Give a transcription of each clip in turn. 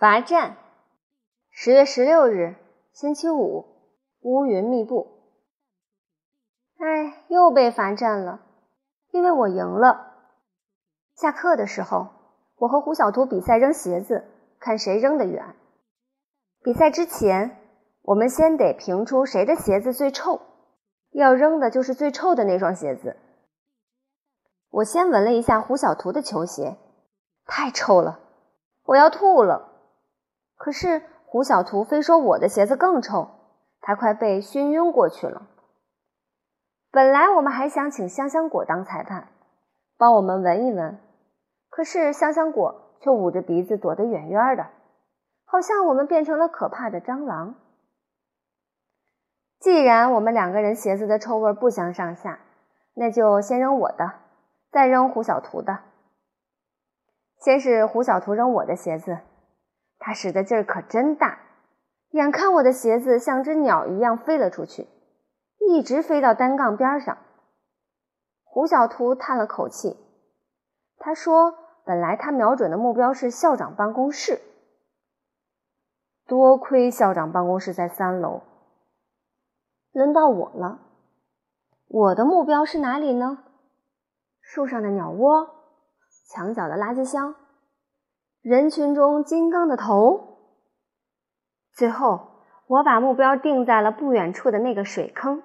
罚站。十月十六日，星期五，乌云密布。哎，又被罚站了，因为我赢了。下课的时候，我和胡小图比赛扔鞋子，看谁扔得远。比赛之前，我们先得评出谁的鞋子最臭，要扔的就是最臭的那双鞋子。我先闻了一下胡小图的球鞋，太臭了，我要吐了。可是胡小图非说我的鞋子更臭，他快被熏晕过去了。本来我们还想请香香果当裁判，帮我们闻一闻，可是香香果却捂着鼻子躲得远远的，好像我们变成了可怕的蟑螂。既然我们两个人鞋子的臭味不相上下，那就先扔我的。再扔胡小图的，先是胡小图扔我的鞋子，他使的劲儿可真大，眼看我的鞋子像只鸟一样飞了出去，一直飞到单杠边上。胡小图叹了口气，他说：“本来他瞄准的目标是校长办公室，多亏校长办公室在三楼。”轮到我了，我的目标是哪里呢？树上的鸟窝，墙角的垃圾箱，人群中金刚的头。最后，我把目标定在了不远处的那个水坑。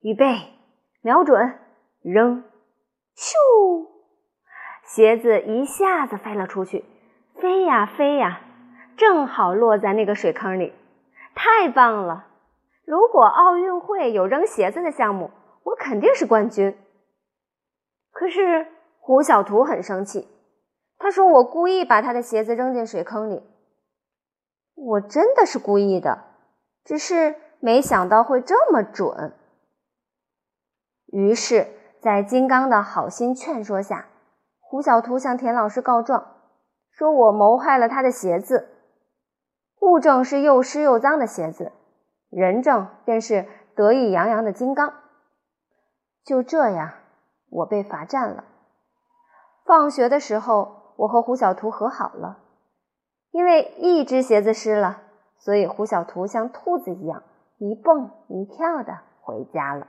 预备，瞄准，扔！咻！鞋子一下子飞了出去，飞呀飞呀，正好落在那个水坑里。太棒了！如果奥运会有扔鞋子的项目，我肯定是冠军。可是胡小图很生气，他说：“我故意把他的鞋子扔进水坑里，我真的是故意的，只是没想到会这么准。”于是，在金刚的好心劝说下，胡小图向田老师告状，说我谋害了他的鞋子。物证是又湿又脏的鞋子，人证便是得意洋洋的金刚。就这样。我被罚站了。放学的时候，我和胡小图和好了，因为一只鞋子湿了，所以胡小图像兔子一样一蹦一跳的回家了。